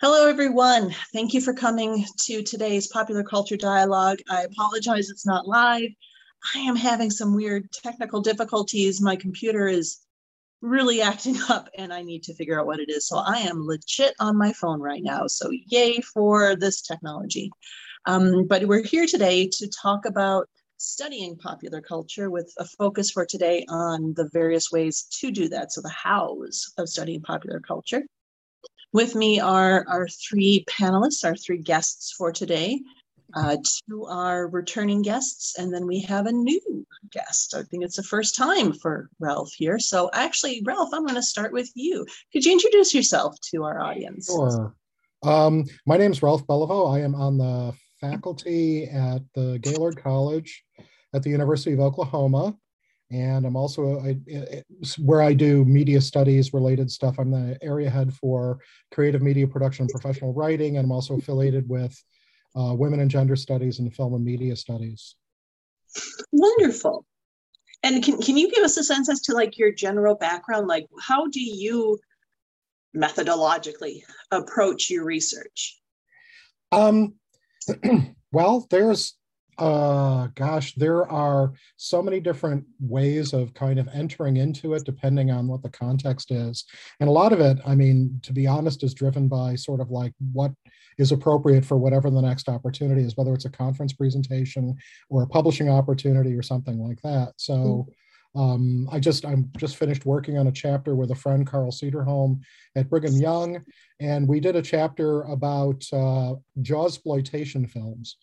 Hello, everyone. Thank you for coming to today's Popular Culture Dialogue. I apologize it's not live. I am having some weird technical difficulties. My computer is really acting up and I need to figure out what it is. So I am legit on my phone right now. So yay for this technology. Um, but we're here today to talk about studying popular culture with a focus for today on the various ways to do that. So the hows of studying popular culture. With me are our three panelists, our three guests for today. Uh, two are returning guests, and then we have a new guest. I think it's the first time for Ralph here. So, actually, Ralph, I'm going to start with you. Could you introduce yourself to our audience? Sure. Um, my name is Ralph Beliveau. I am on the faculty at the Gaylord College at the University of Oklahoma and I'm also I, where I do media studies related stuff. I'm the area head for creative media production and professional writing, and I'm also affiliated with uh, women and gender studies and film and media studies. Wonderful. And can can you give us a sense as to like your general background? Like, how do you methodologically approach your research? Um, well, there's uh gosh there are so many different ways of kind of entering into it depending on what the context is. And a lot of it i mean to be honest is driven by sort of like what is appropriate for whatever the next opportunity is whether it's a conference presentation or a publishing opportunity or something like that. So um, I just I'm just finished working on a chapter with a friend Carl Cederholm at Brigham Young, and we did a chapter about uh, jaws exploitation films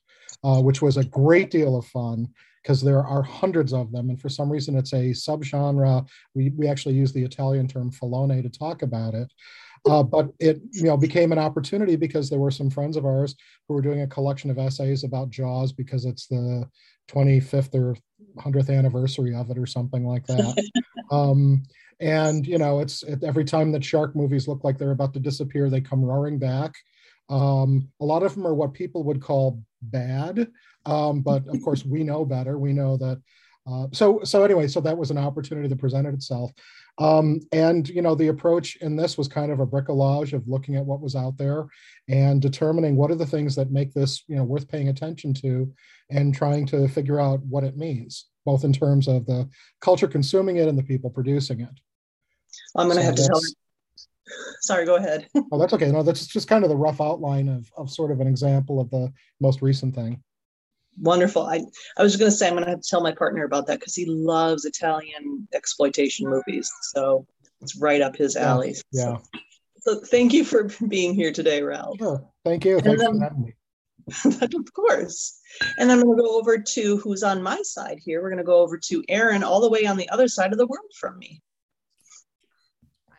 uh, which was a great deal of fun because there are hundreds of them. And for some reason, it's a subgenre. We, we actually use the Italian term filone to talk about it. Uh, but it you know became an opportunity because there were some friends of ours who were doing a collection of essays about Jaws because it's the 25th or 100th anniversary of it or something like that. um, and you know, it's it, every time that shark movies look like they're about to disappear, they come roaring back. Um, a lot of them are what people would call bad, um, but of course we know better. We know that. Uh, so so anyway, so that was an opportunity that presented itself, um, and you know the approach in this was kind of a bricolage of looking at what was out there and determining what are the things that make this you know worth paying attention to, and trying to figure out what it means, both in terms of the culture consuming it and the people producing it. I'm going to so have to tell sorry, go ahead. oh, that's okay. No, that's just kind of the rough outline of, of sort of an example of the most recent thing. Wonderful. I, I was going to say, I'm going to have to tell my partner about that because he loves Italian exploitation movies. So it's right up his alley. Yeah. So, so thank you for being here today, Ralph. Sure. Thank you. Thanks then, for having me. of course. And I'm going to go over to who's on my side here. We're going to go over to Erin, all the way on the other side of the world from me.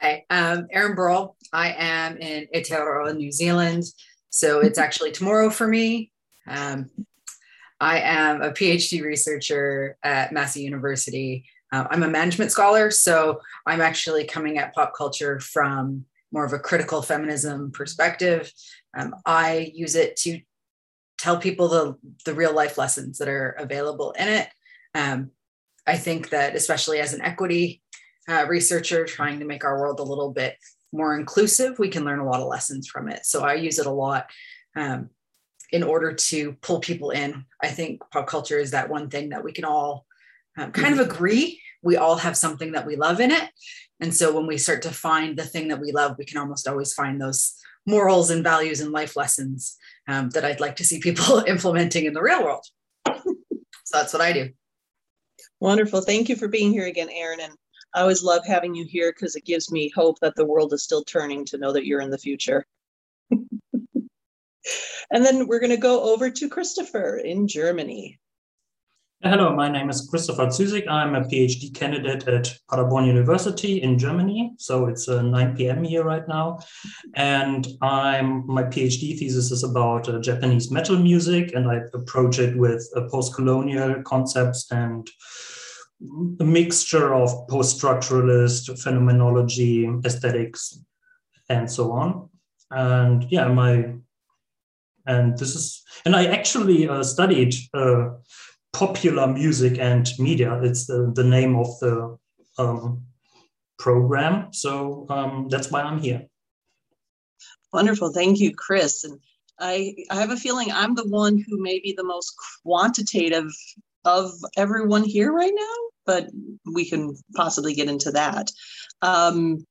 Hi, um, Erin Burrell. I am in Aotearoa, New Zealand. So it's actually tomorrow for me. Um, I am a PhD researcher at Massey University. Uh, I'm a management scholar, so I'm actually coming at pop culture from more of a critical feminism perspective. Um, I use it to tell people the, the real life lessons that are available in it. Um, I think that, especially as an equity uh, researcher trying to make our world a little bit more inclusive, we can learn a lot of lessons from it. So I use it a lot um, in order to pull people in. I think pop culture is that one thing that we can all um, kind of mm-hmm. agree. We all have something that we love in it. And so when we start to find the thing that we love, we can almost always find those morals and values and life lessons um, that I'd like to see people implementing in the real world. so that's what I do. Wonderful. Thank you for being here again, Erin. And I always love having you here because it gives me hope that the world is still turning to know that you're in the future. and then we're going to go over to Christopher in Germany. Hello, my name is Christopher Züsig. I'm a PhD candidate at Paderborn University in Germany. So it's uh, 9 p.m. here right now. And I'm my PhD thesis is about uh, Japanese metal music, and I approach it with uh, post-colonial concepts and a mixture of post-structuralist phenomenology, aesthetics, and so on. And yeah, my and this is and I actually uh, studied uh, popular music and media. It's the, the name of the um, program. So um, that's why I'm here. Wonderful. Thank you, Chris. And I, I have a feeling I'm the one who may be the most quantitative of everyone here right now, but we can possibly get into that. Um,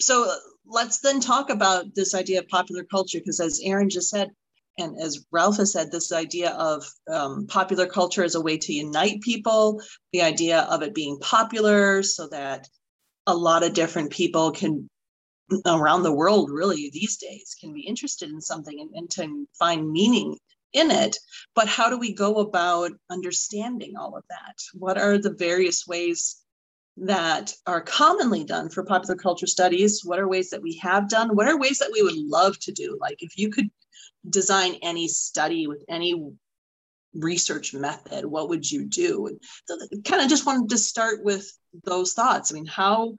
so let's then talk about this idea of popular culture, because as Erin just said, and as Ralph has said, this idea of um, popular culture as a way to unite people, the idea of it being popular so that a lot of different people can around the world really these days can be interested in something and, and to find meaning in it but how do we go about understanding all of that? What are the various ways that are commonly done for popular culture studies? What are ways that we have done? What are ways that we would love to do? Like if you could design any study with any research method what would you do? Kind of just wanted to start with those thoughts. I mean how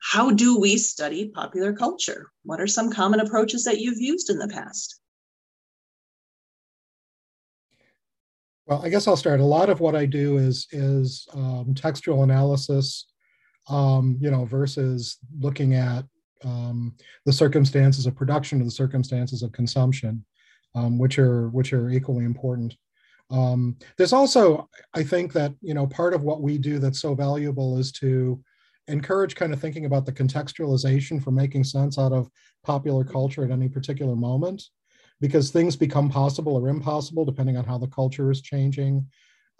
how do we study popular culture? What are some common approaches that you've used in the past well i guess i'll start a lot of what i do is is um, textual analysis um, you know versus looking at um, the circumstances of production or the circumstances of consumption, um, which are which are equally important. Um, there's also, I think that you know part of what we do that's so valuable is to encourage kind of thinking about the contextualization for making sense out of popular culture at any particular moment, because things become possible or impossible depending on how the culture is changing.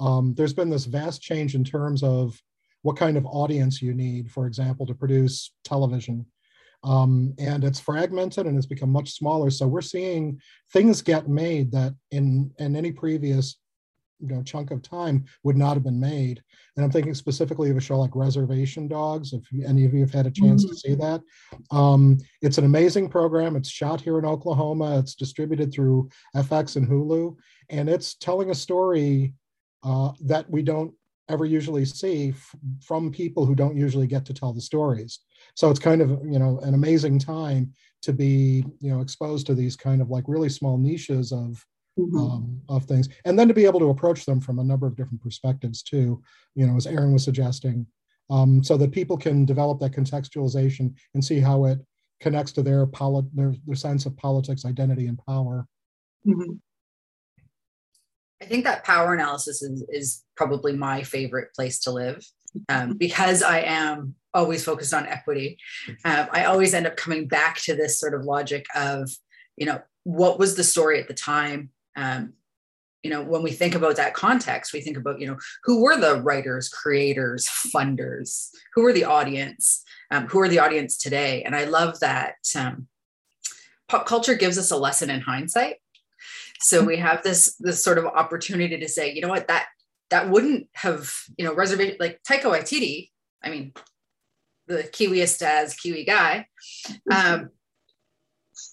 Um, there's been this vast change in terms of what kind of audience you need, for example, to produce television um, and it's fragmented and it's become much smaller. So we're seeing things get made that in in any previous you know chunk of time would not have been made. And I'm thinking specifically of a show like Reservation Dogs. If any of you have had a chance mm-hmm. to see that, um, it's an amazing program. It's shot here in Oklahoma. It's distributed through FX and Hulu, and it's telling a story uh, that we don't ever usually see f- from people who don't usually get to tell the stories. So it's kind of you know an amazing time to be you know exposed to these kind of like really small niches of mm-hmm. um, of things, and then to be able to approach them from a number of different perspectives too. You know, as Erin was suggesting, um, so that people can develop that contextualization and see how it connects to their polit- their, their sense of politics, identity, and power. Mm-hmm. I think that power analysis is, is probably my favorite place to live um, because I am always focused on equity. Um, I always end up coming back to this sort of logic of, you know, what was the story at the time? Um, you know, when we think about that context, we think about, you know, who were the writers, creators, funders, who were the audience, um, who are the audience today? And I love that um, pop culture gives us a lesson in hindsight. So we have this this sort of opportunity to say, you know what, that that wouldn't have, you know, reservation like Taika Waititi. I mean, the Kiwiest as Kiwi guy, um,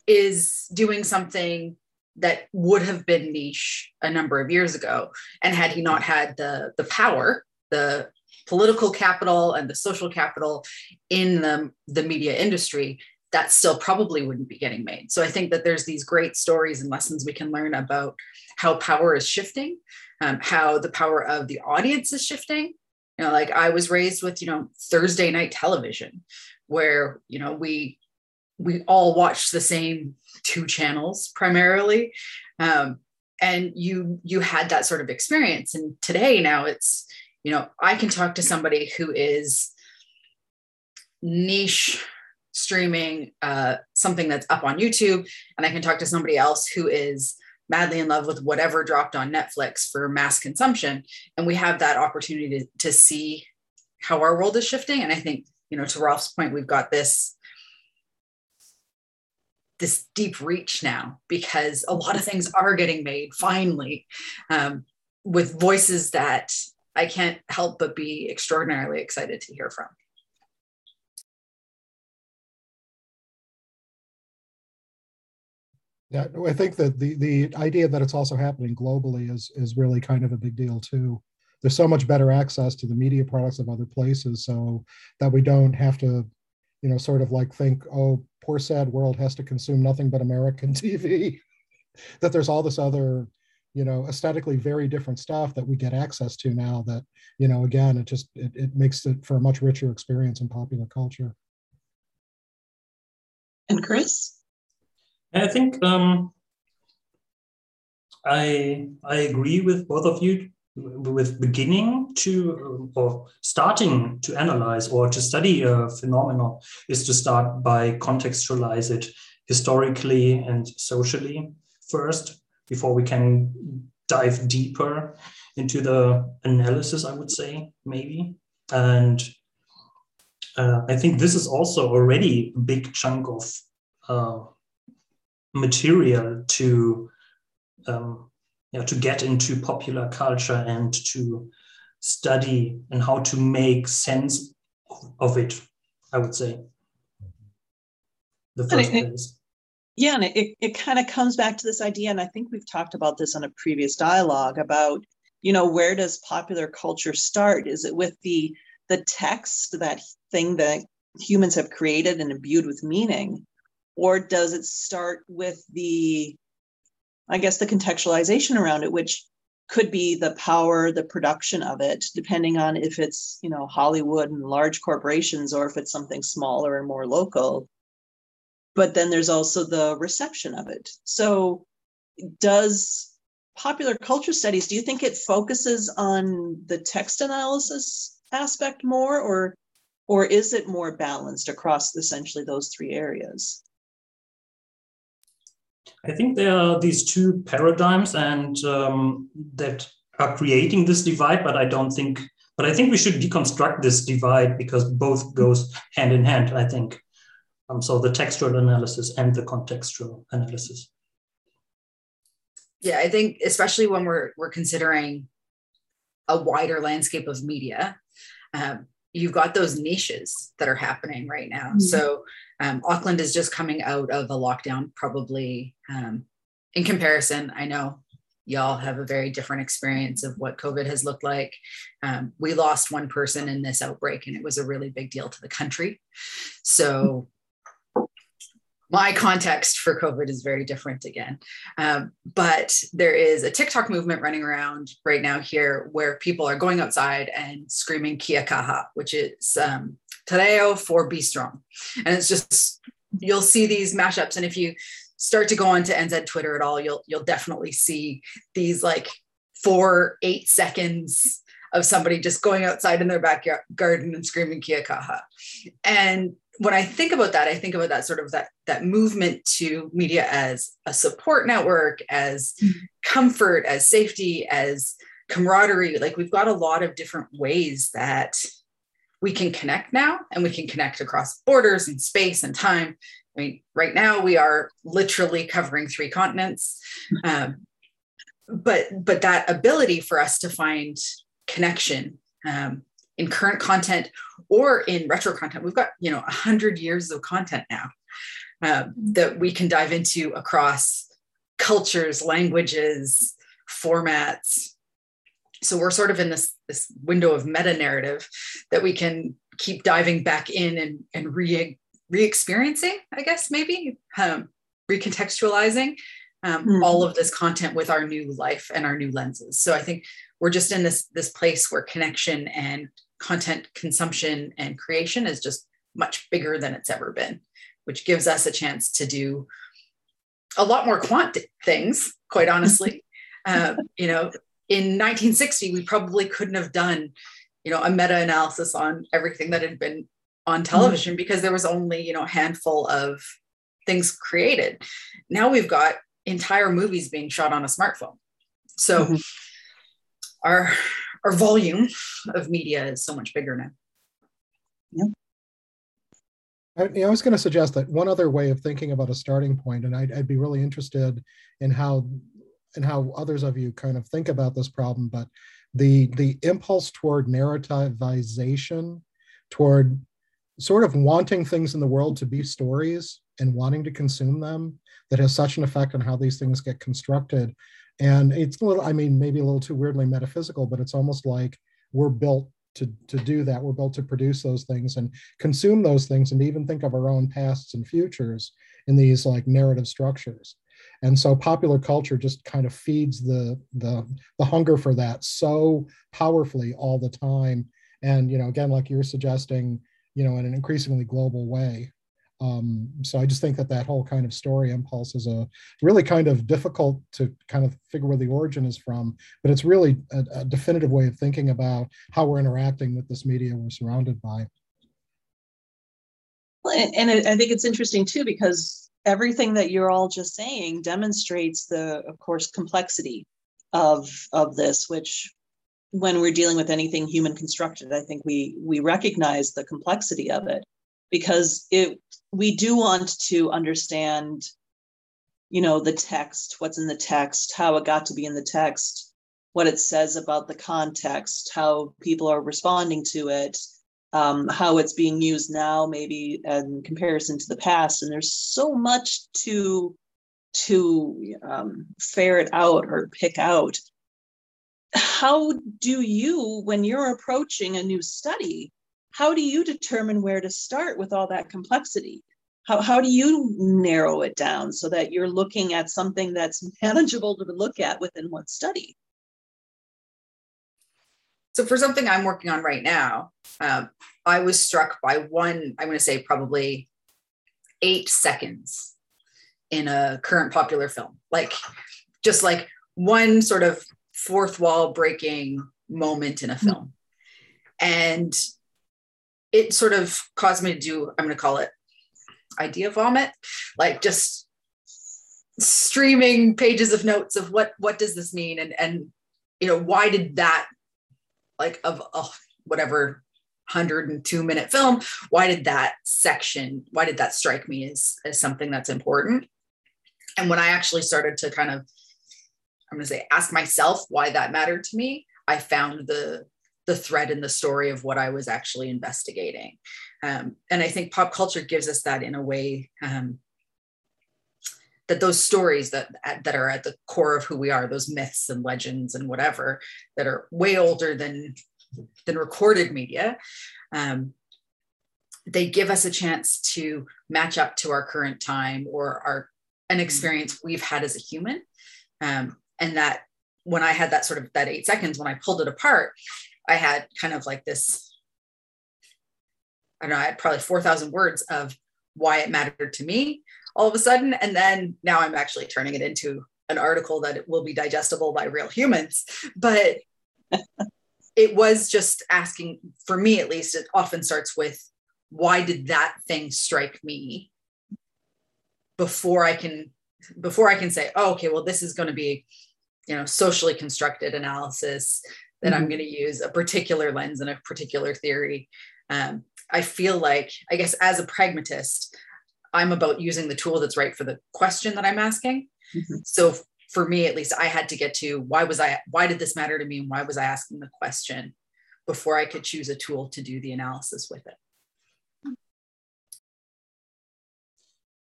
is doing something that would have been niche a number of years ago. And had he not had the the power, the political capital and the social capital in the, the media industry, that still probably wouldn't be getting made. So I think that there's these great stories and lessons we can learn about how power is shifting, um, how the power of the audience is shifting. You know, like I was raised with, you know, Thursday night television, where, you know, we we all watched the same two channels primarily. Um, and you you had that sort of experience. And today now it's, you know, I can talk to somebody who is niche streaming uh, something that's up on YouTube, and I can talk to somebody else who is madly in love with whatever dropped on Netflix for mass consumption. And we have that opportunity to, to see how our world is shifting. And I think, you know, to Ralph's point, we've got this this deep reach now because a lot of things are getting made finally um, with voices that I can't help but be extraordinarily excited to hear from. Yeah, I think that the the idea that it's also happening globally is is really kind of a big deal too. There's so much better access to the media products of other places, so that we don't have to, you know, sort of like think, oh, poor sad world has to consume nothing but American TV. that there's all this other, you know, aesthetically very different stuff that we get access to now. That you know, again, it just it, it makes it for a much richer experience in popular culture. And Chris. I think um, I I agree with both of you with beginning to or starting to analyze or to study a phenomenon is to start by contextualize it historically and socially first before we can dive deeper into the analysis i would say maybe. And uh, i think this is also already a big chunk of uh, material to um, you know, to get into popular culture and to study and how to make sense of it, I would say. The first it, place. Yeah, and it, it kind of comes back to this idea, and I think we've talked about this on a previous dialogue about, you know, where does popular culture start? Is it with the the text, that thing that humans have created and imbued with meaning? Or does it start with the I guess the contextualization around it, which could be the power, the production of it, depending on if it's, you know, Hollywood and large corporations or if it's something smaller and more local. But then there's also the reception of it. So does popular culture studies, do you think it focuses on the text analysis aspect more or or is it more balanced across essentially those three areas? I think there are these two paradigms and um, that are creating this divide, but I don't think, but I think we should deconstruct this divide because both goes hand in hand, I think. Um, so the textual analysis and the contextual analysis. Yeah, I think especially when we're we're considering a wider landscape of media, um, you've got those niches that are happening right now. Mm-hmm. So um, Auckland is just coming out of a lockdown, probably um, in comparison. I know y'all have a very different experience of what COVID has looked like. Um, we lost one person in this outbreak, and it was a really big deal to the country. So my context for COVID is very different again. Um, but there is a TikTok movement running around right now here where people are going outside and screaming Kia kaha, which is um, for Be Strong. And it's just, you'll see these mashups. And if you start to go onto NZ Twitter at all, you'll, you'll definitely see these like four, eight seconds of somebody just going outside in their backyard garden and screaming Kia kaha. And when I think about that, I think about that sort of that that movement to media as a support network, as mm-hmm. comfort, as safety, as camaraderie. Like we've got a lot of different ways that we can connect now, and we can connect across borders and space and time. I mean, right now we are literally covering three continents, um, but but that ability for us to find connection um, in current content or in retro content. We've got, you know, 100 years of content now uh, that we can dive into across cultures, languages, formats. So we're sort of in this, this window of meta narrative that we can keep diving back in and, and re, re-experiencing, I guess, maybe, um, recontextualizing um, mm-hmm. all of this content with our new life and our new lenses. So I think we're just in this this place where connection and content consumption and creation is just much bigger than it's ever been, which gives us a chance to do a lot more quant things, quite honestly. uh, you know, in 1960, we probably couldn't have done, you know, a meta-analysis on everything that had been on television mm-hmm. because there was only, you know, a handful of things created. Now we've got entire movies being shot on a smartphone. So mm-hmm. our our volume of media is so much bigger now. Yeah. I, I was going to suggest that one other way of thinking about a starting point, and I'd, I'd be really interested in how and how others of you kind of think about this problem, but the the impulse toward narrativization, toward sort of wanting things in the world to be stories and wanting to consume them that has such an effect on how these things get constructed and it's a little i mean maybe a little too weirdly metaphysical but it's almost like we're built to to do that. We're built to produce those things and consume those things and even think of our own pasts and futures in these like narrative structures. And so popular culture just kind of feeds the the the hunger for that so powerfully all the time. And you know again like you're suggesting you know in an increasingly global way Um, so I just think that that whole kind of story impulse is a really kind of difficult to kind of figure where the origin is from, but it's really a, a definitive way of thinking about how we're interacting with this media we're surrounded by. And, and I think it's interesting too because everything that you're all just saying demonstrates the, of course, complexity of of this, which when we're dealing with anything human constructed, I think we we recognize the complexity of it because it we do want to understand you know the text what's in the text how it got to be in the text what it says about the context how people are responding to it um, how it's being used now maybe in comparison to the past. And there's so much to to um, ferret out or pick out. How do you when you're approaching a new study how do you determine where to start with all that complexity? How, how do you narrow it down so that you're looking at something that's manageable to look at within one study? So, for something I'm working on right now, um, I was struck by one, I'm going to say probably eight seconds in a current popular film. Like, just like one sort of fourth wall breaking moment in a film. And it sort of caused me to do, I'm going to call it idea vomit, like just streaming pages of notes of what what does this mean? And and you know why did that like of oh, whatever 102 minute film why did that section why did that strike me as as something that's important? And when i actually started to kind of i'm going to say ask myself why that mattered to me i found the the thread in the story of what I was actually investigating. Um, and I think pop culture gives us that in a way um, that those stories that that are at the core of who we are, those myths and legends and whatever that are way older than than recorded media. Um, they give us a chance to match up to our current time or our an experience we've had as a human um, and that when i had that sort of that eight seconds when i pulled it apart I had kind of like this, I don't know, I had probably 4,000 words of why it mattered to me all of a sudden. And then now I'm actually turning it into an article that will be digestible by real humans. But it was just asking, for me at least, it often starts with why did that thing strike me before I can before I can say, oh, okay, well, this is going to be, you know, socially constructed analysis that mm-hmm. I'm going to use a particular lens and a particular theory. Um, I feel like, I guess, as a pragmatist, I'm about using the tool that's right for the question that I'm asking. Mm-hmm. So for me, at least, I had to get to why was I, why did this matter to me? And why was I asking the question before I could choose a tool to do the analysis with it?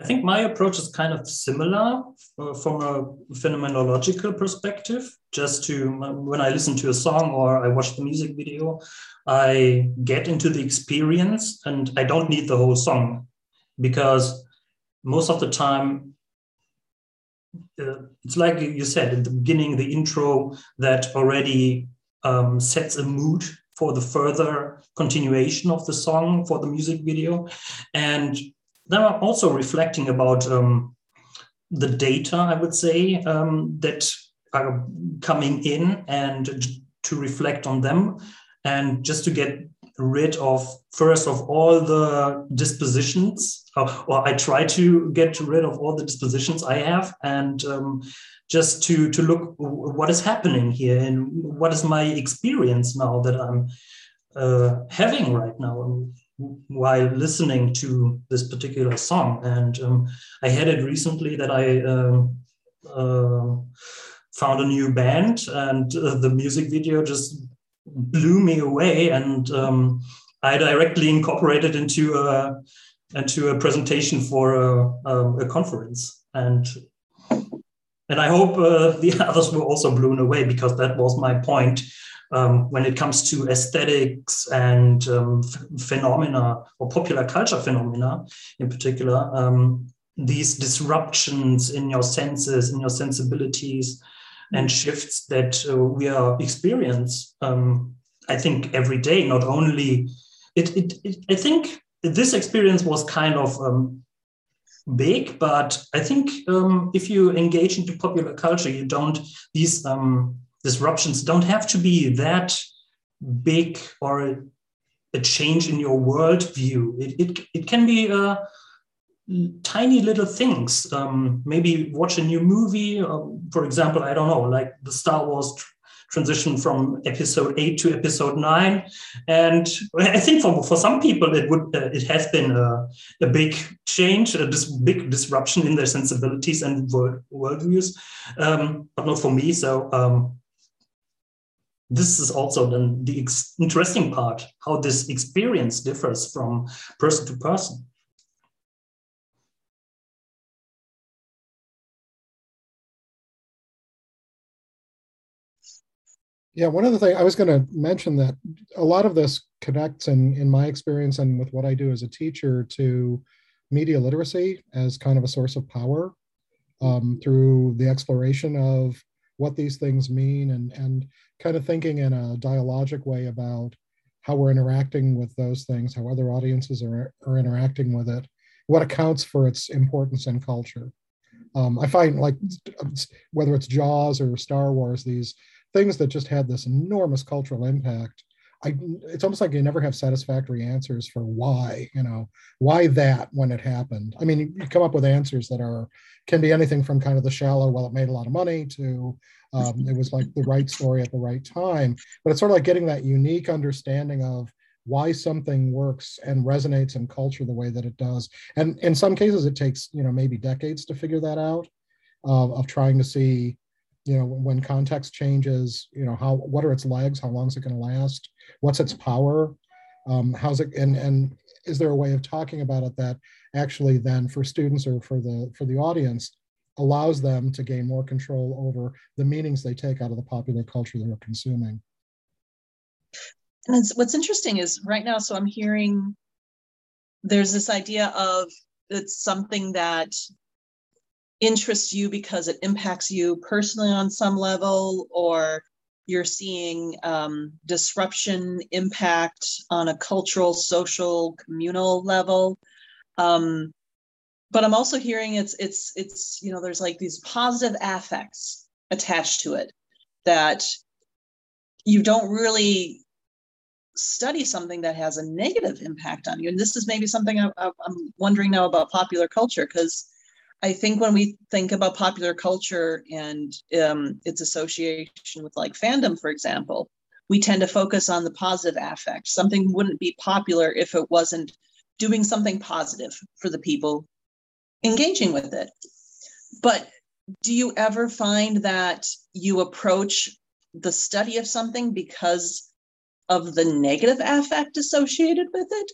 I think my approach is kind of similar uh, from a phenomenological perspective. Just to, when I listen to a song or I watch the music video, I get into the experience and I don't need the whole song because most of the time, uh, it's like you said at the beginning, the intro that already um, sets a mood for the further continuation of the song for the music video. And then I'm also reflecting about um, the data, I would say, um, that are coming in and to reflect on them. And just to get rid of first of all the dispositions or, i try to get rid of all the dispositions i have and um, just to to look what is happening here and what is my experience now that i'm uh, having right now while listening to this particular song. And um, I had it recently that I um, uh, found a new band, and uh, the music video just blew me away. And um, I directly incorporated into a into a presentation for a, a, a conference. And and I hope uh, the others were also blown away because that was my point um, when it comes to aesthetics and um, phenomena or popular culture phenomena in particular, um, these disruptions in your senses, in your sensibilities, and shifts that uh, we are experience, um, I think every day. Not only it, it, it, I think this experience was kind of um, big, but I think um, if you engage into popular culture, you don't these um, disruptions don't have to be that big or a, change in your worldview. It, it, it can be uh, tiny little things. Um, maybe watch a new movie. Um, for example, I don't know, like the Star Wars transition from episode eight to episode nine. And I think for, for some people, it would uh, it has been a, a big change, a this big disruption in their sensibilities and world, worldviews, um, but not for me. So um, this is also then the interesting part, how this experience differs from person to person. Yeah, one of the things I was going to mention that a lot of this connects in in my experience and with what I do as a teacher to media literacy as kind of a source of power um, through the exploration of what these things mean and and kind of thinking in a dialogic way about how we're interacting with those things, how other audiences are, are interacting with it, what accounts for its importance in culture. Um, I find like whether it's Jaws or Star Wars, these things that just had this enormous cultural impact I, it's almost like you never have satisfactory answers for why, you know, why that when it happened. I mean, you, come up with answers that are can be anything from kind of the shallow, well, it made a lot of money to um, it was like the right story at the right time. But it's sort of like getting that unique understanding of why something works and resonates in culture the way that it does. And in some cases, it takes you know maybe decades to figure that out uh, of trying to see you know when context changes you know how what are its legs? How long is it going to last? What's its power? Um, how's it and and is there a way of talking about it that actually then for students or for the for the audience allows them to gain more control over the meanings they take out of the popular culture they're consuming? And what's interesting is right now so i'm hearing there's this idea of it's something that interests you because it impacts you personally on some level, or you're seeing um, disruption impact on a cultural, social, communal level. Um, but I'm also hearing it's it's it's you know there's like these positive affects attached to it that you don't really study something that has a negative impact on you. And this is maybe something I, am wondering now about popular culture because I think when we think about popular culture and um, its association with like fandom, for example, we tend to focus on the positive affect. Something wouldn't be popular if it wasn't doing something positive for the people engaging with it. But do you ever find that you approach the study of something because of the negative affect associated with it?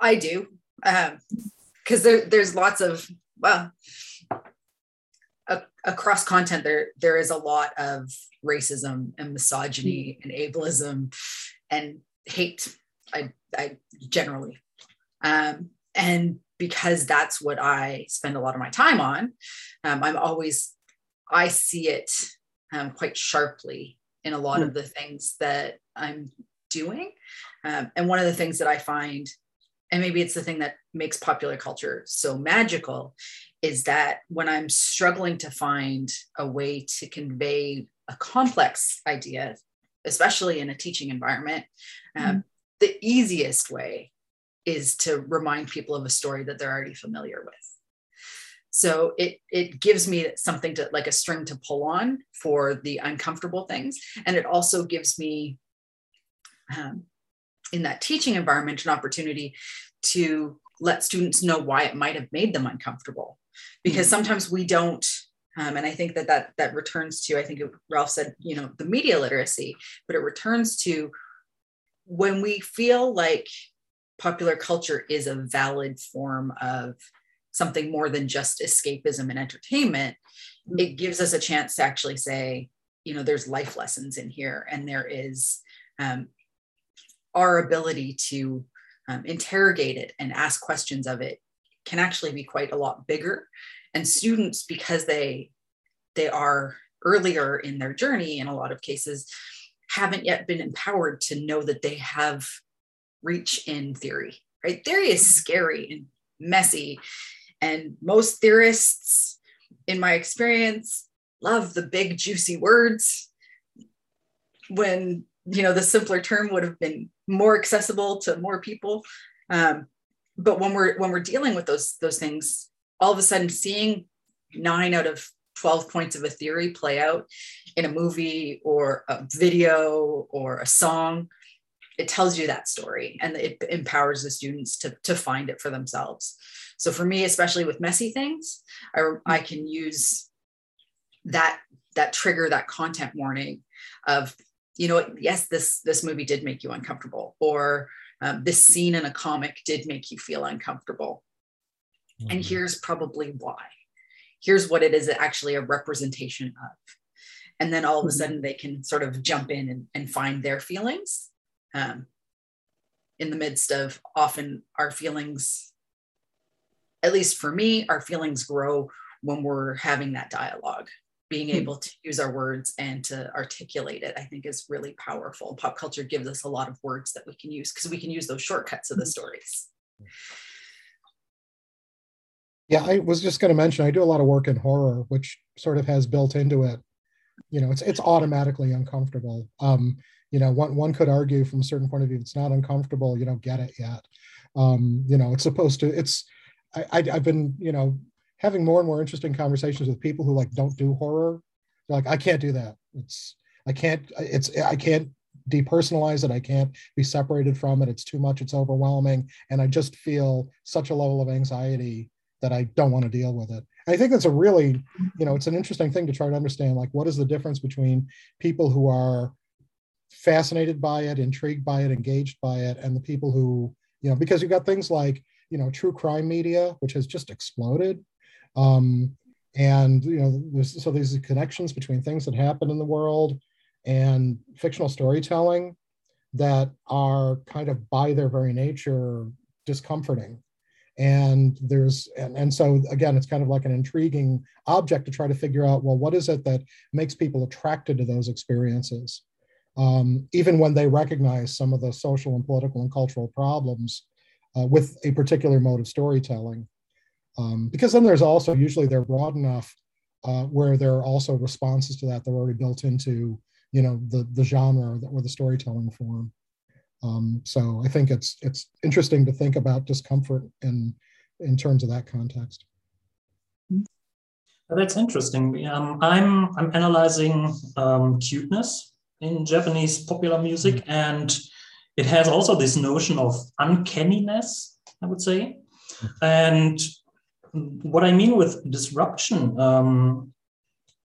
I do. Um, because there, there's lots of well across content there there is a lot of racism and misogyny and ableism and hate i i generally um, and because that's what i spend a lot of my time on um, i'm always i see it um, quite sharply in a lot mm. of the things that i'm doing um, and one of the things that i find and maybe it's the thing that makes popular culture so magical is that when i'm struggling to find a way to convey a complex idea especially in a teaching environment um, mm-hmm. the easiest way is to remind people of a story that they're already familiar with so it it gives me something to like a string to pull on for the uncomfortable things and it also gives me um, in that teaching environment an opportunity to let students know why it might have made them uncomfortable because mm-hmm. sometimes we don't um, and i think that that that returns to i think ralph said you know the media literacy but it returns to when we feel like popular culture is a valid form of something more than just escapism and entertainment mm-hmm. it gives us a chance to actually say you know there's life lessons in here and there is um, our ability to um, interrogate it and ask questions of it can actually be quite a lot bigger and students because they they are earlier in their journey in a lot of cases haven't yet been empowered to know that they have reach in theory, right? Theory is scary and messy. And most theorists, in my experience, love the big, juicy words when, you know, the simpler term would have been more accessible to more people. Um, but when we're when we're dealing with those those things, all of a sudden seeing nine out of 12 points of a theory play out in a movie or a video or a song it tells you that story and it empowers the students to, to find it for themselves so for me especially with messy things i, I can use that that trigger that content warning of you know yes this this movie did make you uncomfortable or um, this scene in a comic did make you feel uncomfortable mm-hmm. and here's probably why here's what it is actually a representation of and then all of a mm-hmm. sudden they can sort of jump in and, and find their feelings um, in the midst of often our feelings at least for me our feelings grow when we're having that dialogue being hmm. able to use our words and to articulate it i think is really powerful. Pop culture gives us a lot of words that we can use because we can use those shortcuts of the hmm. stories. Yeah i was just going to mention i do a lot of work in horror which sort of has built into it. You know it's it's automatically uncomfortable. Um you know one, one could argue from a certain point of view it's not uncomfortable you don't get it yet. Um you know it's supposed to it's I, I i've been you know having more and more interesting conversations with people who like don't do horror They're like i can't do that. It's i can't it's i can't depersonalize it. I can't be separated from it. It's too much. It's overwhelming. And i just feel such a level of anxiety that i don't want to deal with it. I think that's a really you know it's an interesting thing to try to understand like what is the difference between people who are fascinated by it intrigued by it engaged by it and the people who you know because you've got things like you know true crime media which has just exploded um, and you know, there's, so there's connections between things that happen in the world and fictional storytelling that are kind of by their very nature discomforting. And there's and, and so again, it's kind of like an intriguing object to try to figure out, well, what is it that makes people attracted to those experiences? Um, even when they recognize some of the social and political and cultural problems uh, with a particular mode of storytelling. Um, because then there's also usually they're broad enough uh, where there are also responses to that that are already built into you know the the genre or the storytelling form. Um, so I think it's it's interesting to think about discomfort in in terms of that context. That's interesting. Um, I'm I'm analyzing um, cuteness in Japanese popular music, mm-hmm. and it has also this notion of uncanniness. I would say, mm-hmm. and what I mean with disruption um,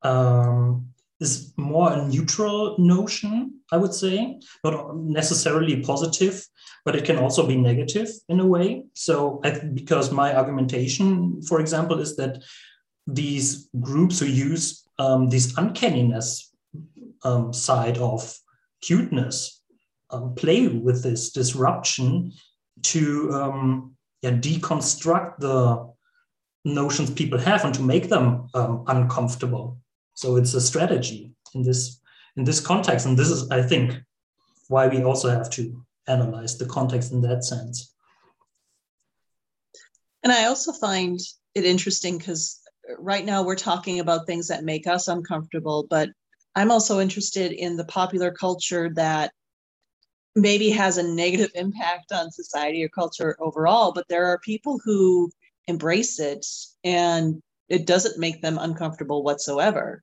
um, is more a neutral notion, I would say, not necessarily positive, but it can also be negative in a way. So, I, because my argumentation, for example, is that these groups who use um, this uncanniness um, side of cuteness um, play with this disruption to um, yeah, deconstruct the notions people have and to make them um, uncomfortable. So it's a strategy in this in this context, and this is, I think, why we also have to analyze the context in that sense. And I also find it interesting because right now we're talking about things that make us uncomfortable, but I'm also interested in the popular culture that maybe has a negative impact on society or culture overall, but there are people who embrace it and it doesn't make them uncomfortable whatsoever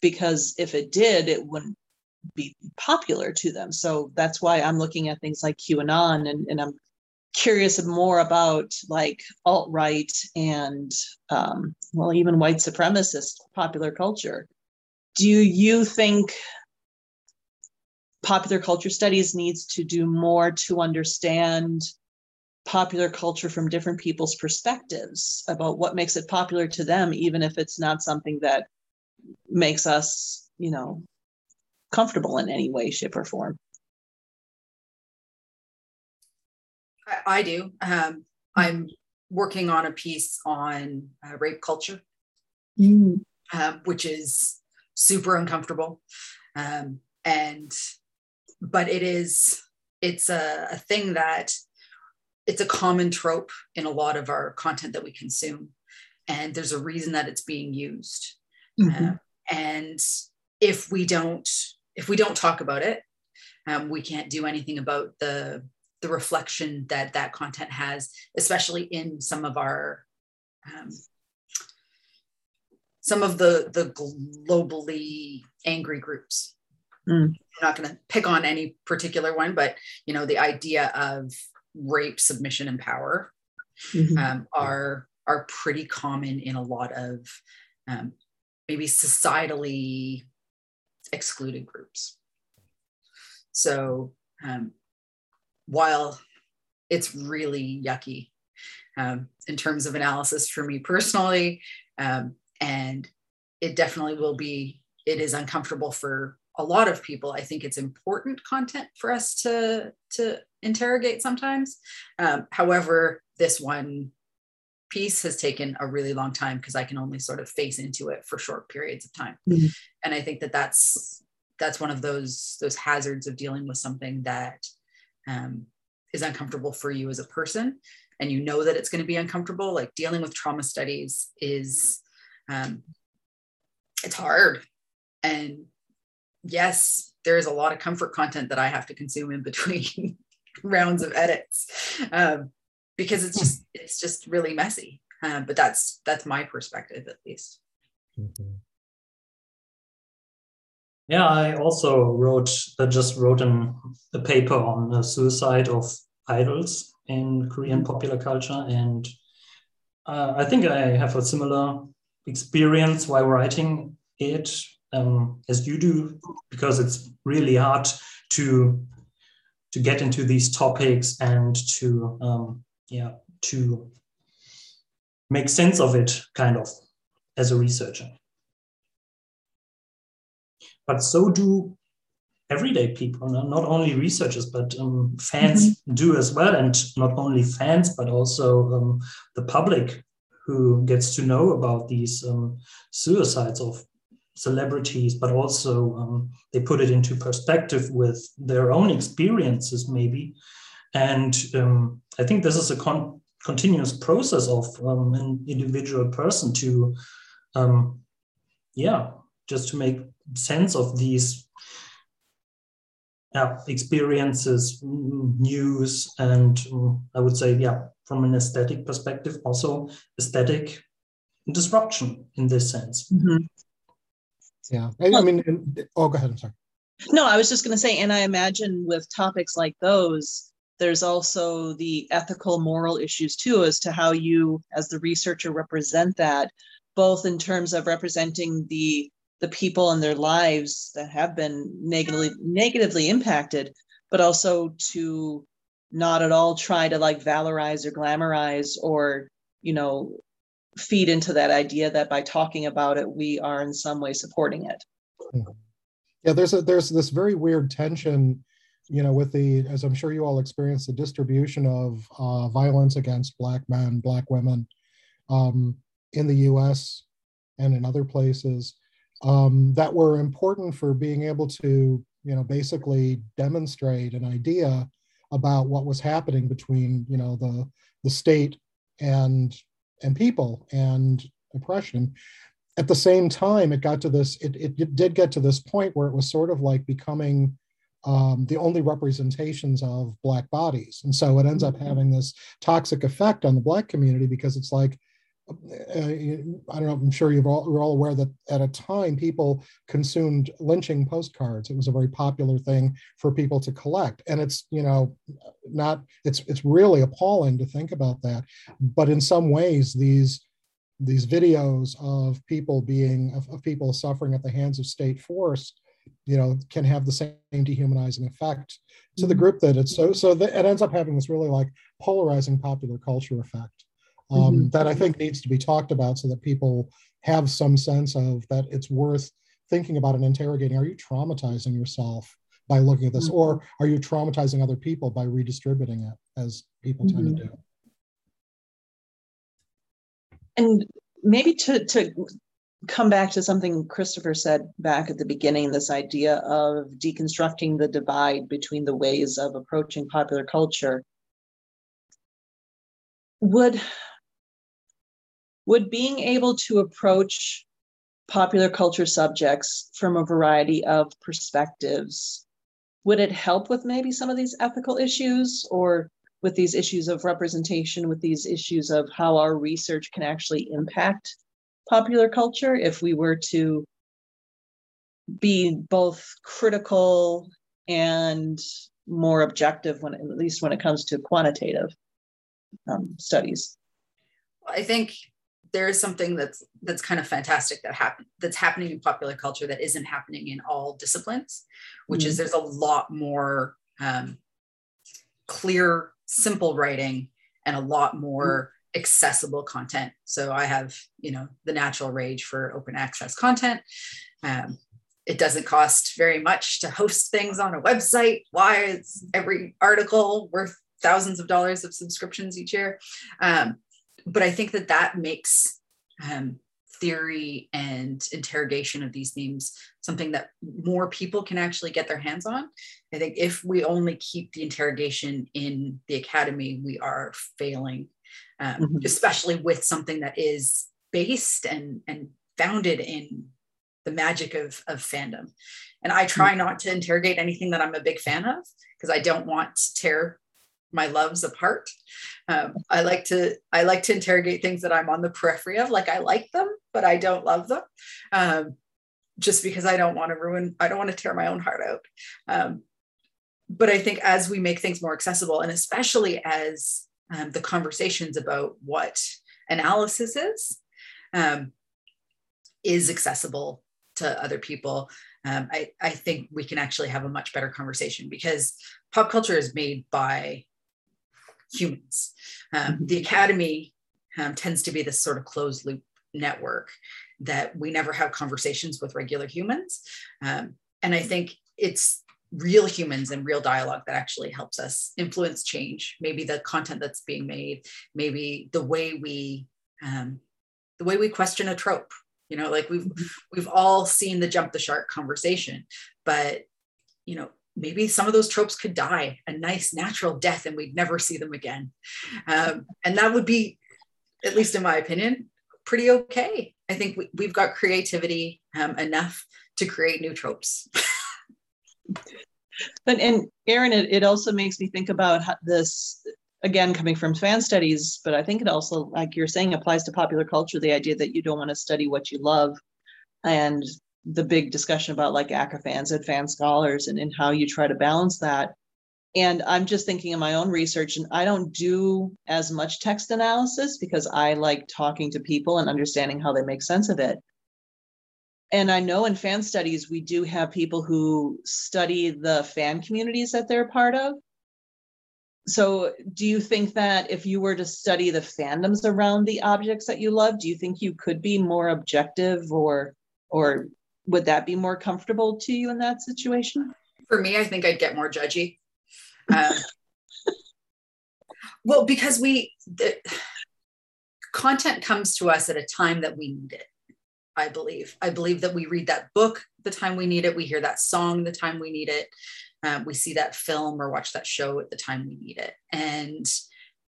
because if it did it wouldn't be popular to them. So that's why i'm looking at things like qanon and, and i'm curious more about like alt-right and um, well even white supremacist popular culture. Do you think popular culture studies needs to do more to understand popular culture from different people's perspectives about what makes it popular to them, even if it's not something that makes us, you know, comfortable in any way, shape, or form. I, I do. Um, I'm working on a piece on uh, rape culture, mm. uh, which is super uncomfortable. Um, and, but it is it's a, a thing that it's a common trope in a lot of our content that we consume and there's a reason that it's being used mm-hmm. uh, and if we don't if we don't talk about it um, we can't do anything about the the reflection that that content has especially in some of our um, some of the the globally angry groups mm. i'm not going to pick on any particular one but you know the idea of rape submission and power mm-hmm. um, are are pretty common in a lot of um, maybe societally excluded groups so um, while it's really yucky um, in terms of analysis for me personally um, and it definitely will be it is uncomfortable for a lot of people i think it's important content for us to to interrogate sometimes. Um, however this one piece has taken a really long time because i can only sort of face into it for short periods of time. Mm-hmm. and i think that that's that's one of those those hazards of dealing with something that um, is uncomfortable for you as a person and you know that it's going to be uncomfortable like dealing with trauma studies is um, it's hard. And yes there is a lot of comfort content that i have to consume in between rounds of edits um, because it's just it's just really messy um, but that's that's my perspective at least mm-hmm. yeah i also wrote uh, just wrote an, a paper on the suicide of idols in korean mm-hmm. popular culture and uh, i think i have a similar experience while writing it um, as you do because it's really hard to to get into these topics and to um, yeah to make sense of it kind of as a researcher but so do everyday people not only researchers but um, fans mm-hmm. do as well and not only fans but also um, the public who gets to know about these um, suicides of celebrities, but also um, they put it into perspective with their own experiences, maybe. And um, I think this is a con- continuous process of um, an individual person to, um, yeah, just to make sense of these yeah, experiences, news, and um, I would say, yeah, from an aesthetic perspective, also aesthetic disruption in this sense. Mm-hmm. Yeah, I, I mean, oh, go ahead. I'm sorry. No, I was just going to say, and I imagine with topics like those, there's also the ethical, moral issues too, as to how you, as the researcher, represent that, both in terms of representing the the people and their lives that have been negatively negatively impacted, but also to not at all try to like valorize or glamorize or you know feed into that idea that by talking about it, we are in some way supporting it. Yeah, there's a there's this very weird tension, you know, with the as I'm sure you all experienced the distribution of uh, violence against black men, black women, um, in the U.S. and in other places um, that were important for being able to, you know, basically demonstrate an idea about what was happening between, you know, the the state and and people and oppression. At the same time it got to this it, it, it did get to this point where it was sort of like becoming um, the only representations of black bodies. And so it ends up having this toxic effect on the black community because it's like I don't know. I'm sure you're all, you're all aware that at a time people consumed lynching postcards. It was a very popular thing for people to collect, and it's you know not it's it's really appalling to think about that. But in some ways, these these videos of people being of, of people suffering at the hands of state force you know can have the same dehumanizing effect to the mm-hmm. group that it's so so that it ends up having this really like polarizing popular culture effect um, mm-hmm. that I think needs to be talked about so that people have some sense of that it's worth thinking about and interrogating. Are you traumatizing yourself by looking at this, mm-hmm. or are you traumatizing other people by redistributing it, as people mm-hmm. tend to mm-hmm. do? And maybe to to come back to something Christopher said back at the beginning this idea of deconstructing the divide between the ways of approaching popular culture. Would, would being able to approach popular culture subjects from a variety of perspectives would it help with maybe some of these ethical issues or with these issues of representation with these issues of how our research can actually impact popular culture? If we were to be both critical and more objective when at least when it comes to quantitative um, studies. I think there is something that's that's kind of fantastic that happen that's happening in popular culture that isn't happening in all disciplines which mm-hmm. is there's a lot more um, clear simple writing and a lot more accessible content. So i have you know the natural rage for open access content. Um, it doesn't cost very much to host things on a website. Why is every article worth thousands of dollars of subscriptions each year? Um, but I think that that makes um, theory and interrogation of these themes something that more people can actually get their hands on. I think if we only keep the interrogation in the academy, we are failing, um, mm-hmm. especially with something that is based and, and founded in the magic of, of fandom. And I try mm-hmm. not to interrogate anything that I'm a big fan of because I don't want to tear my loves apart. Um, I like to I like to interrogate things that I'm on the periphery of, like I like them, but I don't love them, um, just because I don't want to ruin. I don't want to tear my own heart out. Um, but I think as we make things more accessible, and especially as um, the conversations about what analysis is, um, is accessible to other people, um, I, I think we can actually have a much better conversation because pop culture is made by humans. Um, the academy um, tends to be this sort of closed loop network that we never have conversations with regular humans. Um, and I think it's real humans and real dialogue that actually helps us influence change. Maybe the content that's being made, maybe the way we um, the way we question a trope. You know, like we've we've all seen the jump the shark conversation, but you know maybe some of those tropes could die a nice natural death and we'd never see them again. Um, and that would be, at least in my opinion, pretty okay. I think we, have got creativity um, enough to create new tropes. but and Erin, it, it also makes me think about this again coming from fan studies, but I think it also, like you're saying, applies to popular culture. The idea that you don't want to study what you love, and the big discussion about like aca-fans and fan scholars and, and how you try to balance that. And I'm just thinking of my own research, and I don't do as much text analysis because I like talking to people and understanding how they make sense of it. And I know in fan studies, we do have people who study the fan communities that they're part of. So, do you think that if you were to study the fandoms around the objects that you love, do you think you could be more objective or or would that be more comfortable to you in that situation? For me, I think I'd get more judgy. Um, well, because we, the content comes to us at a time that we need it. I believe. I believe that we read that book the time we need it. We hear that song the time we need it. Um, we see that film or watch that show at the time we need it. And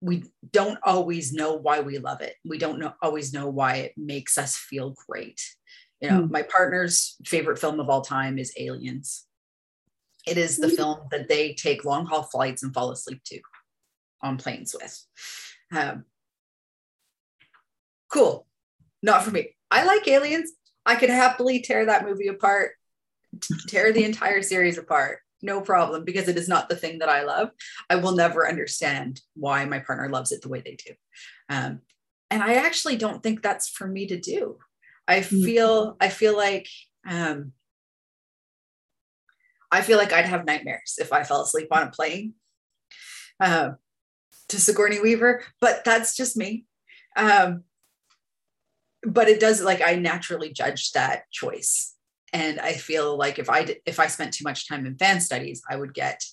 we don't always know why we love it. We don't know, always know why it makes us feel great. You know, mm. my partner's favorite film of all time is Aliens. It is the mm. film that they take long haul flights and fall asleep to on planes with. Um, cool. Not for me. I like Aliens. I could happily tear that movie apart, tear the entire series apart. No problem, because it is not the thing that I love. I will never understand why my partner loves it the way they do. Um, and I actually don't think that's for me to do. I mm. feel I feel like um, I feel like I'd have nightmares if I fell asleep on a plane uh, to Sigourney Weaver, but that's just me. Um, but it does like I naturally judge that choice, and I feel like if I if I spent too much time in fan studies, I would get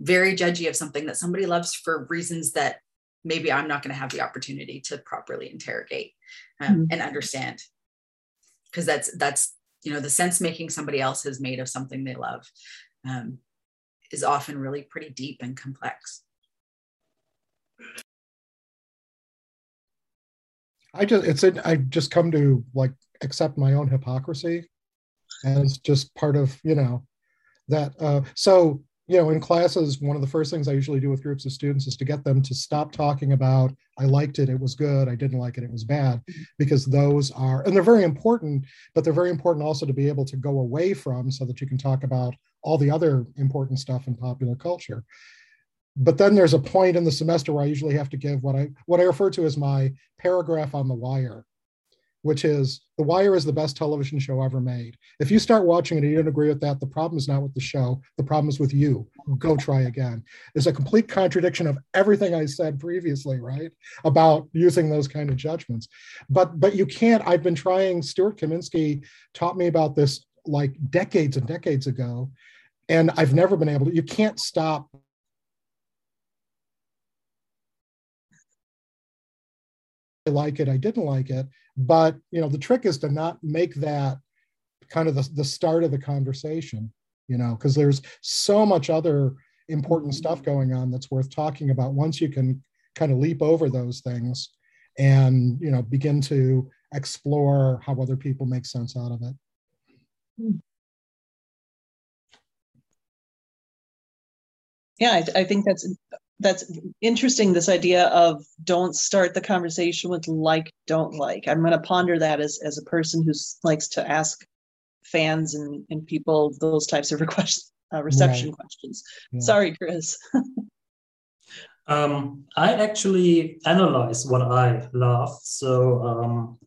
very judgy of something that somebody loves for reasons that maybe I'm not going to have the opportunity to properly interrogate um, mm-hmm. and understand. Because that's that's you know the sense making somebody else has made of something they love um, is often really pretty deep and complex I just it's it. I just come to like accept my own hypocrisy as just part of you know that. Uh, so you know, in classes, one of the first things I usually do with groups of students is to get them to stop talking about I liked it, it was good, I didn't like it, it was bad, because those are and they're very important, but they're very important also to be able to go away from so that you can talk about all the other important stuff in popular culture. But then there's a point in the semester where I usually have to give what I what I refer to as my paragraph on the wire, which is the wire is the best television show ever made. If you start watching it and you don't agree with that, the problem is not with the show, the problem is with you. Go try again. There's a complete contradiction of everything I said previously, right? About using those kind of judgments. But but you can't, I've been trying, Stuart Kaminsky taught me about this like decades and decades ago. And I've never been able to, you can't stop like it, I didn't like it. But you know, the trick is to not make that kind of the, the start of the conversation, you know, because there's so much other important stuff going on that's worth talking about once you can kind of leap over those things and you know begin to explore how other people make sense out of it yeah I, I, think that's that's interesting this idea of don't start the conversation with like don't like i'm going to ponder that as as a person who likes to ask fans and and people those types of request uh, reception right. questions yeah. sorry chris um, i actually analyze what i love so um,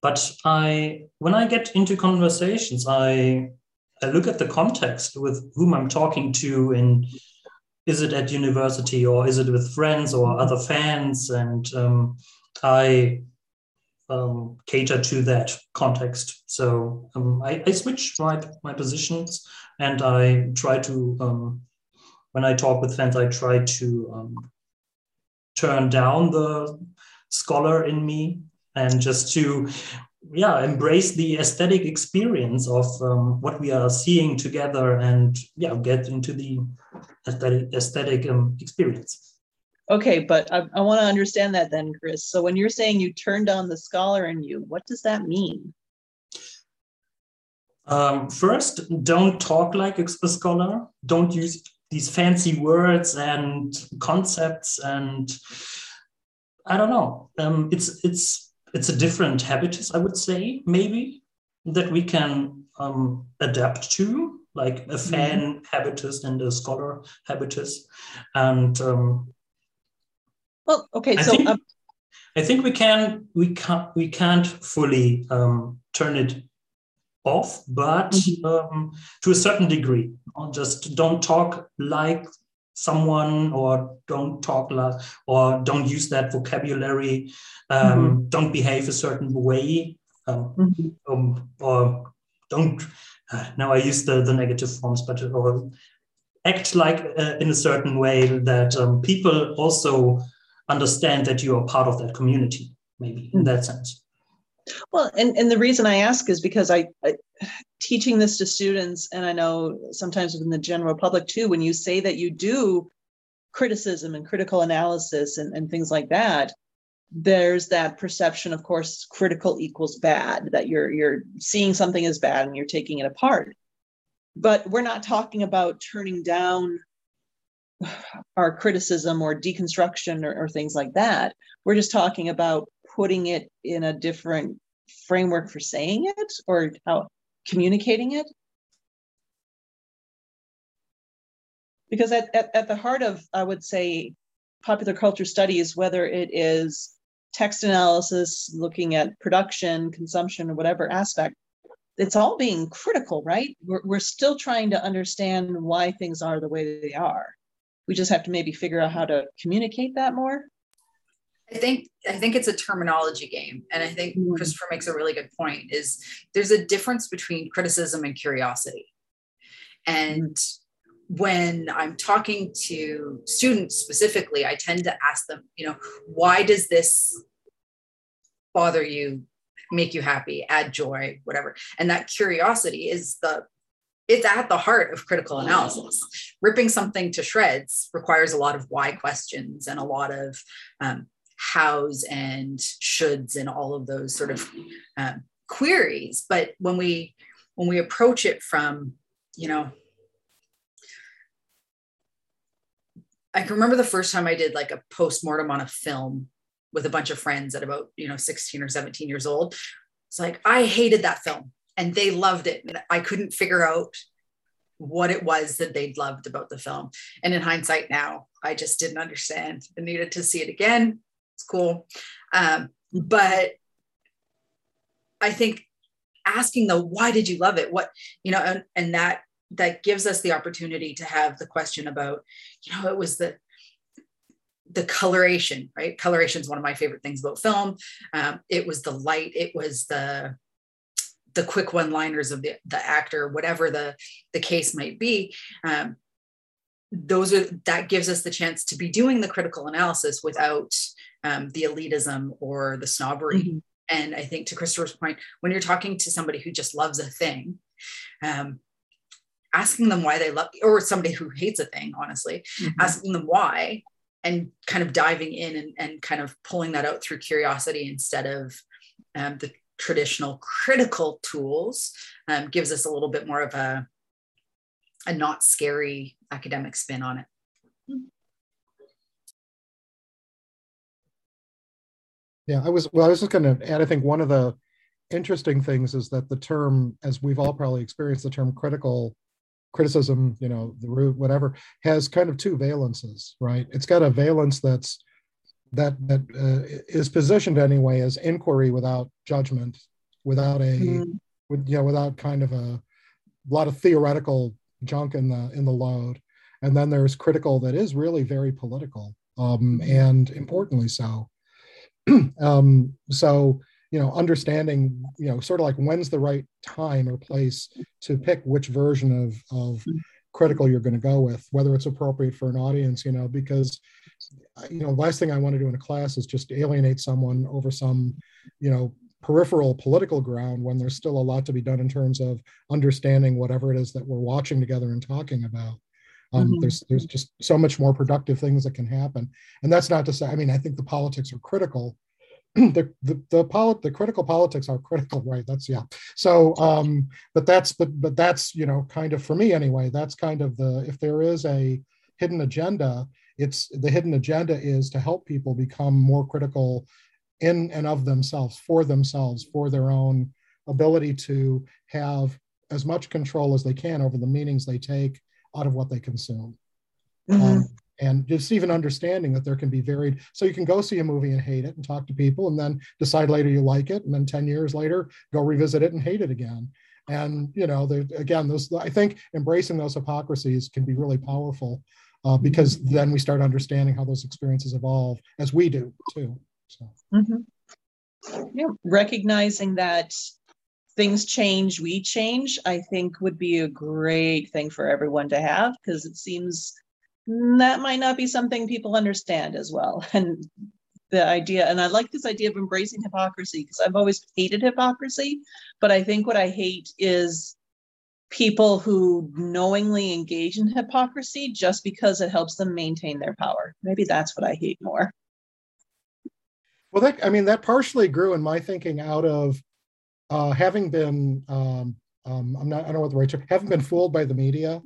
but i when i get into conversations i i look at the context with whom i'm talking to and is it at university or is it with friends or other fans? And um, I um, cater to that context. So um, I, I, switch my, my positions and I try to, um, when I talk with fans, I try to um, turn down the scholar in me and just to yeah embrace the aesthetic experience of um, what we are seeing together and yeah get into the aesthetic, aesthetic um, experience. Okay but i, I want to understand that then chris. So when you're saying you turned on the scholar in you what does that mean? Um, first don't talk like a scholar. Don't use these fancy words and concepts and i don't know. Um, it's it's it's a different habitus, I would say, maybe that we can um, adapt to, like a mm-hmm. fan mm-hmm. habitus and a scholar habitus. And um, well, okay, I so think, um, I think we can we can't we can't fully um, turn it off, but mm-hmm. um, to a certain degree. Just don't talk like someone or don't talk like or don't use that vocabulary um, mm-hmm. don't behave a certain way um, mm-hmm. um, or don't now i use the, the negative forms but or act like uh, in a certain way that um, people also understand that you are part of that community maybe in that sense. Well and, and the reason i ask is because I, I teaching this to students, and I know sometimes within the general public too, when you say that you do criticism and critical analysis and, and things like that, there's that perception, of course, critical equals bad, that you're you're seeing something as bad and you're taking it apart. But we're not talking about turning down our criticism or deconstruction or, or things like that. We're just talking about putting it in a different framework for saying it or how communicating it. Because at, at, at the heart of, I would say, popular culture studies, whether it is text analysis, looking at production, consumption, or whatever aspect, it's all being critical, right? We're, we're still trying to understand why things are the way they are. We just have to maybe figure out how to communicate that more. I think I think it's a terminology game, and I think mm. Christopher makes a really good point. Is there's a difference between criticism and curiosity, and mm. When I'm talking to students specifically, I tend to ask them, you know, why does this bother you? make you happy, add joy, whatever. And that curiosity is the it's at the heart of critical analysis. Ripping something to shreds requires a lot of why questions and a lot of um, hows and shoulds and all of those sort of um, queries. But when we when we approach it from, you know, I can remember the first time I did like a post mortem on a film with a bunch of friends at about you know 16 or 17 years old. It's like I hated that film and they loved it. And I couldn't figure out what it was that they'd loved about the film. And in hindsight now, I just didn't understand. I needed to see it again. It's cool. Um, but I think asking the why did you love it? What, you know, and, and that that gives us the opportunity to have the question about, you know, it was the the coloration, right? Coloration is one of my favorite things about film. Um, it was the light, it was the the quick one liners of the, the actor whatever the the case might be um, those are that gives us the chance to be doing the critical analysis without um, the elitism or the snobbery mm-hmm. and i think to christopher's point when you're talking to somebody who just loves a thing um, asking them why they love or somebody who hates a thing honestly mm-hmm. asking them why and kind of diving in and, and kind of pulling that out through curiosity instead of um, the traditional critical tools um, gives us a little bit more of a, a not scary academic spin on it. Yeah, I was well. I was just going to add. I think one of the interesting things is that the term, as we've all probably experienced, the term critical criticism, you know, the root, whatever, has kind of two valences, right? It's got a valence that's that that uh, is positioned anyway as inquiry without judgment, without a, mm. with, you know, without kind of a, a lot of theoretical junk in the in the load, and then there's critical that is really very political, um, mm-hmm. and importantly so. um, so you know, understanding, you know, sort of like when's the right time or place to pick which version of of mm. critical you're going to go with, whether it's appropriate for an audience, you know, because you know, last thing I want to do in a class is just alienate someone over some, you know, peripheral political ground when there's still a lot to be done in terms of understanding whatever it is that we're watching together and talking about. Um, mm-hmm. There's there's just so much more productive things that can happen, and that's not to say. I mean, I think the politics are critical. The the the, polit- the critical politics are critical, right? That's yeah. So, um, but that's but but that's you know kind of for me anyway. That's kind of the if there is a hidden agenda, it's the hidden agenda is to help people become more critical in and of themselves for themselves for their own ability to have as much control as they can over the meanings they take out of what they consume mm-hmm. um, and just even understanding that there can be varied so you can go see a movie and hate it and talk to people and then decide later you like it and then 10 years later go revisit it and hate it again and you know again those i think embracing those hypocrisies can be really powerful uh, because then we start understanding how those experiences evolve as we do too. So. Mm-hmm. Yeah, recognizing that things change, we change, I think would be a great thing for everyone to have because it seems that might not be something people understand as well. And the idea, and I like this idea of embracing hypocrisy because I've always hated hypocrisy, but I think what I hate is people who knowingly engage in hypocrisy just because it helps them maintain their power. Maybe that's what I hate more. Well, that I mean that partially grew in my thinking out of uh, having been um, um, I'm not I don't know what the right term having been fooled by the media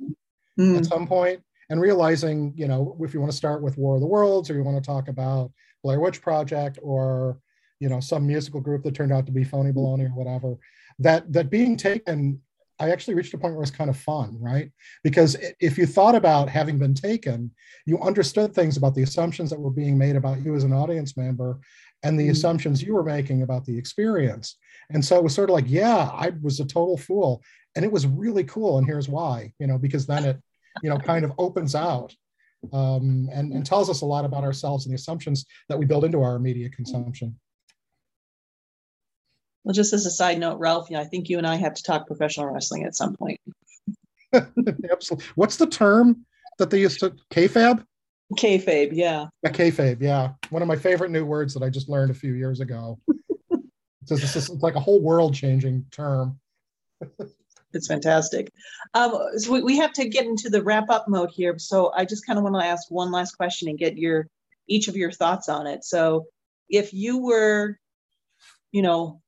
mm. at some point and realizing you know if you want to start with War of the Worlds or you want to talk about Blair Witch Project or you know some musical group that turned out to be phony baloney or whatever that that being taken I actually reached a point where it was kind of fun, right? Because if you thought about having been taken, you understood things about the assumptions that were being made about you as an audience member and the mm-hmm. assumptions you were making about the experience. And so it was sort of like, yeah, I was a total fool. And it was really cool. And here's why, you know, because then it, you know, kind of opens out um, and, and tells us a lot about ourselves and the assumptions that we build into our media consumption. Well, just as a side note, Ralph, yeah, I think you and I have to talk professional wrestling at some point. Absolutely. What's the term that they used to kayfabe? Kayfabe, yeah. A kayfabe, yeah. One of my favorite new words that I just learned a few years ago. It's, it's like a whole world changing term. It's fantastic. Um, so we, we have to get into the wrap up mode here. So I just kind of want to ask one last question and get your each of your thoughts on it. So if you were, you know,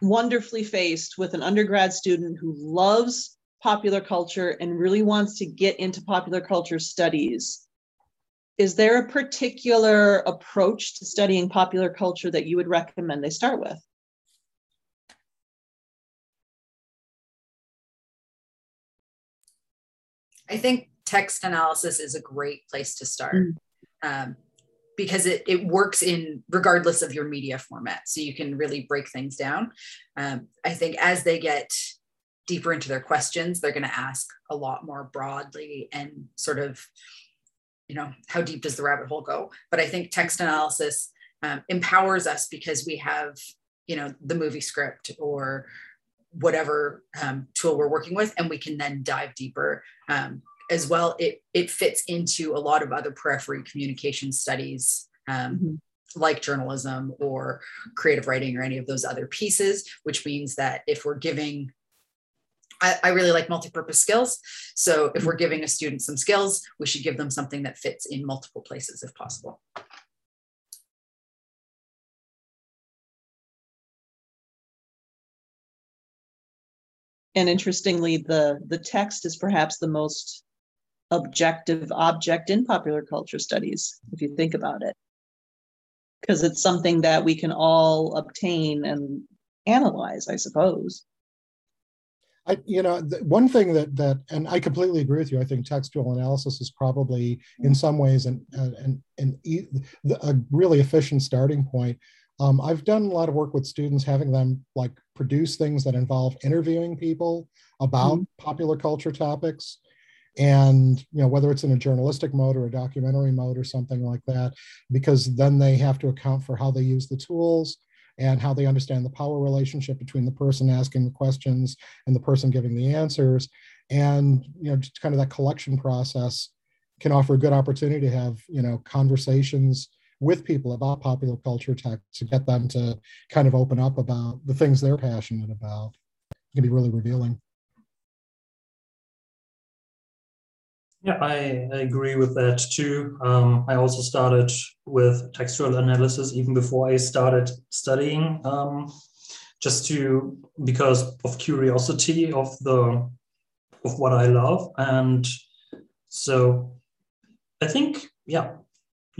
wonderfully faced with an undergrad student who loves popular culture and really wants to get into popular culture studies, is there a particular approach to studying popular culture that you would recommend they start with? I think text analysis is a great place to start mm. um, because it, it works in regardless of your media format. So you can really break things down. Um, I think as they get deeper into their questions, they're going to ask a lot more broadly and sort of, you know, how deep does the rabbit hole go? But I think text analysis um, empowers us because we have, you know, the movie script or whatever um, tool we're working with, and we can then dive deeper. Um, as well, it it fits into a lot of other periphery communication studies. Um, mm-hmm like journalism or creative writing or any of those other pieces, which means that if we're giving I, I really like multi-purpose skills. So if we're giving a student some skills, we should give them something that fits in multiple places if possible. And interestingly, the, the text is perhaps the most objective object in popular culture studies, if you think about it. Because it's something that we can all obtain and analyze, I suppose. I, you know, one thing that that, and I completely agree with you. I think textual analysis is probably, in some ways, an an, an, an a really efficient starting point. Um, I've done a lot of work with students, having them like produce things that involve interviewing people about mm-hmm. popular culture topics, and you know whether it's in a journalistic mode or a documentary mode or something like that, because then they have to account for how they use the tools and how they understand the power relationship between the person asking the questions and the person giving the answers and you know just kind of that collection process can offer a good opportunity to have you know conversations with people about popular culture tech to get them to kind of open up about the things they're passionate about. It can be really revealing. Yeah, I, I agree with that too. Um, I also started with textual analysis even before I started studying, um, just to because of curiosity of the of what I love, and so I think yeah,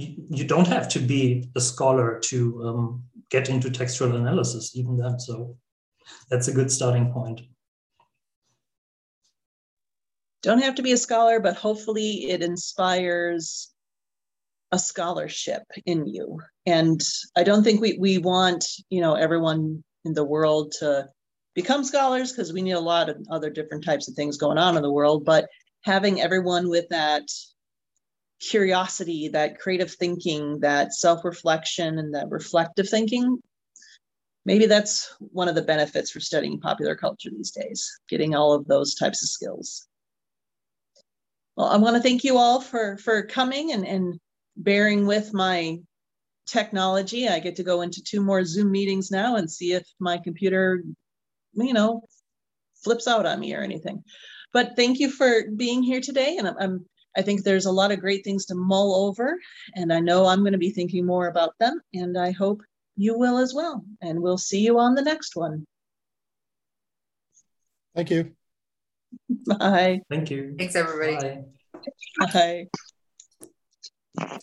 you, you don't have to be a scholar to um, get into textual analysis even then. So that's a good starting point don't have to be a scholar, but hopefully it inspires a scholarship in you. And I don't think we, we want, you know, everyone in the world to become scholars because we need a lot of other different types of things going on in the world, but having everyone with that curiosity, that creative thinking, that self-reflection and that reflective thinking, maybe that's one of the benefits for studying popular culture these days, getting all of those types of skills. Well, I want to thank you all for for coming and, and bearing with my technology. I get to go into two more Zoom meetings now and see if my computer, you know, flips out on me or anything. But thank you for being here today. And I'm, I'm I think there's a lot of great things to mull over, and I know I'm going to be thinking more about them. And I hope you will as well. And we'll see you on the next one. Thank you. Bye. Thank you. Thanks, everybody. Bye. Bye.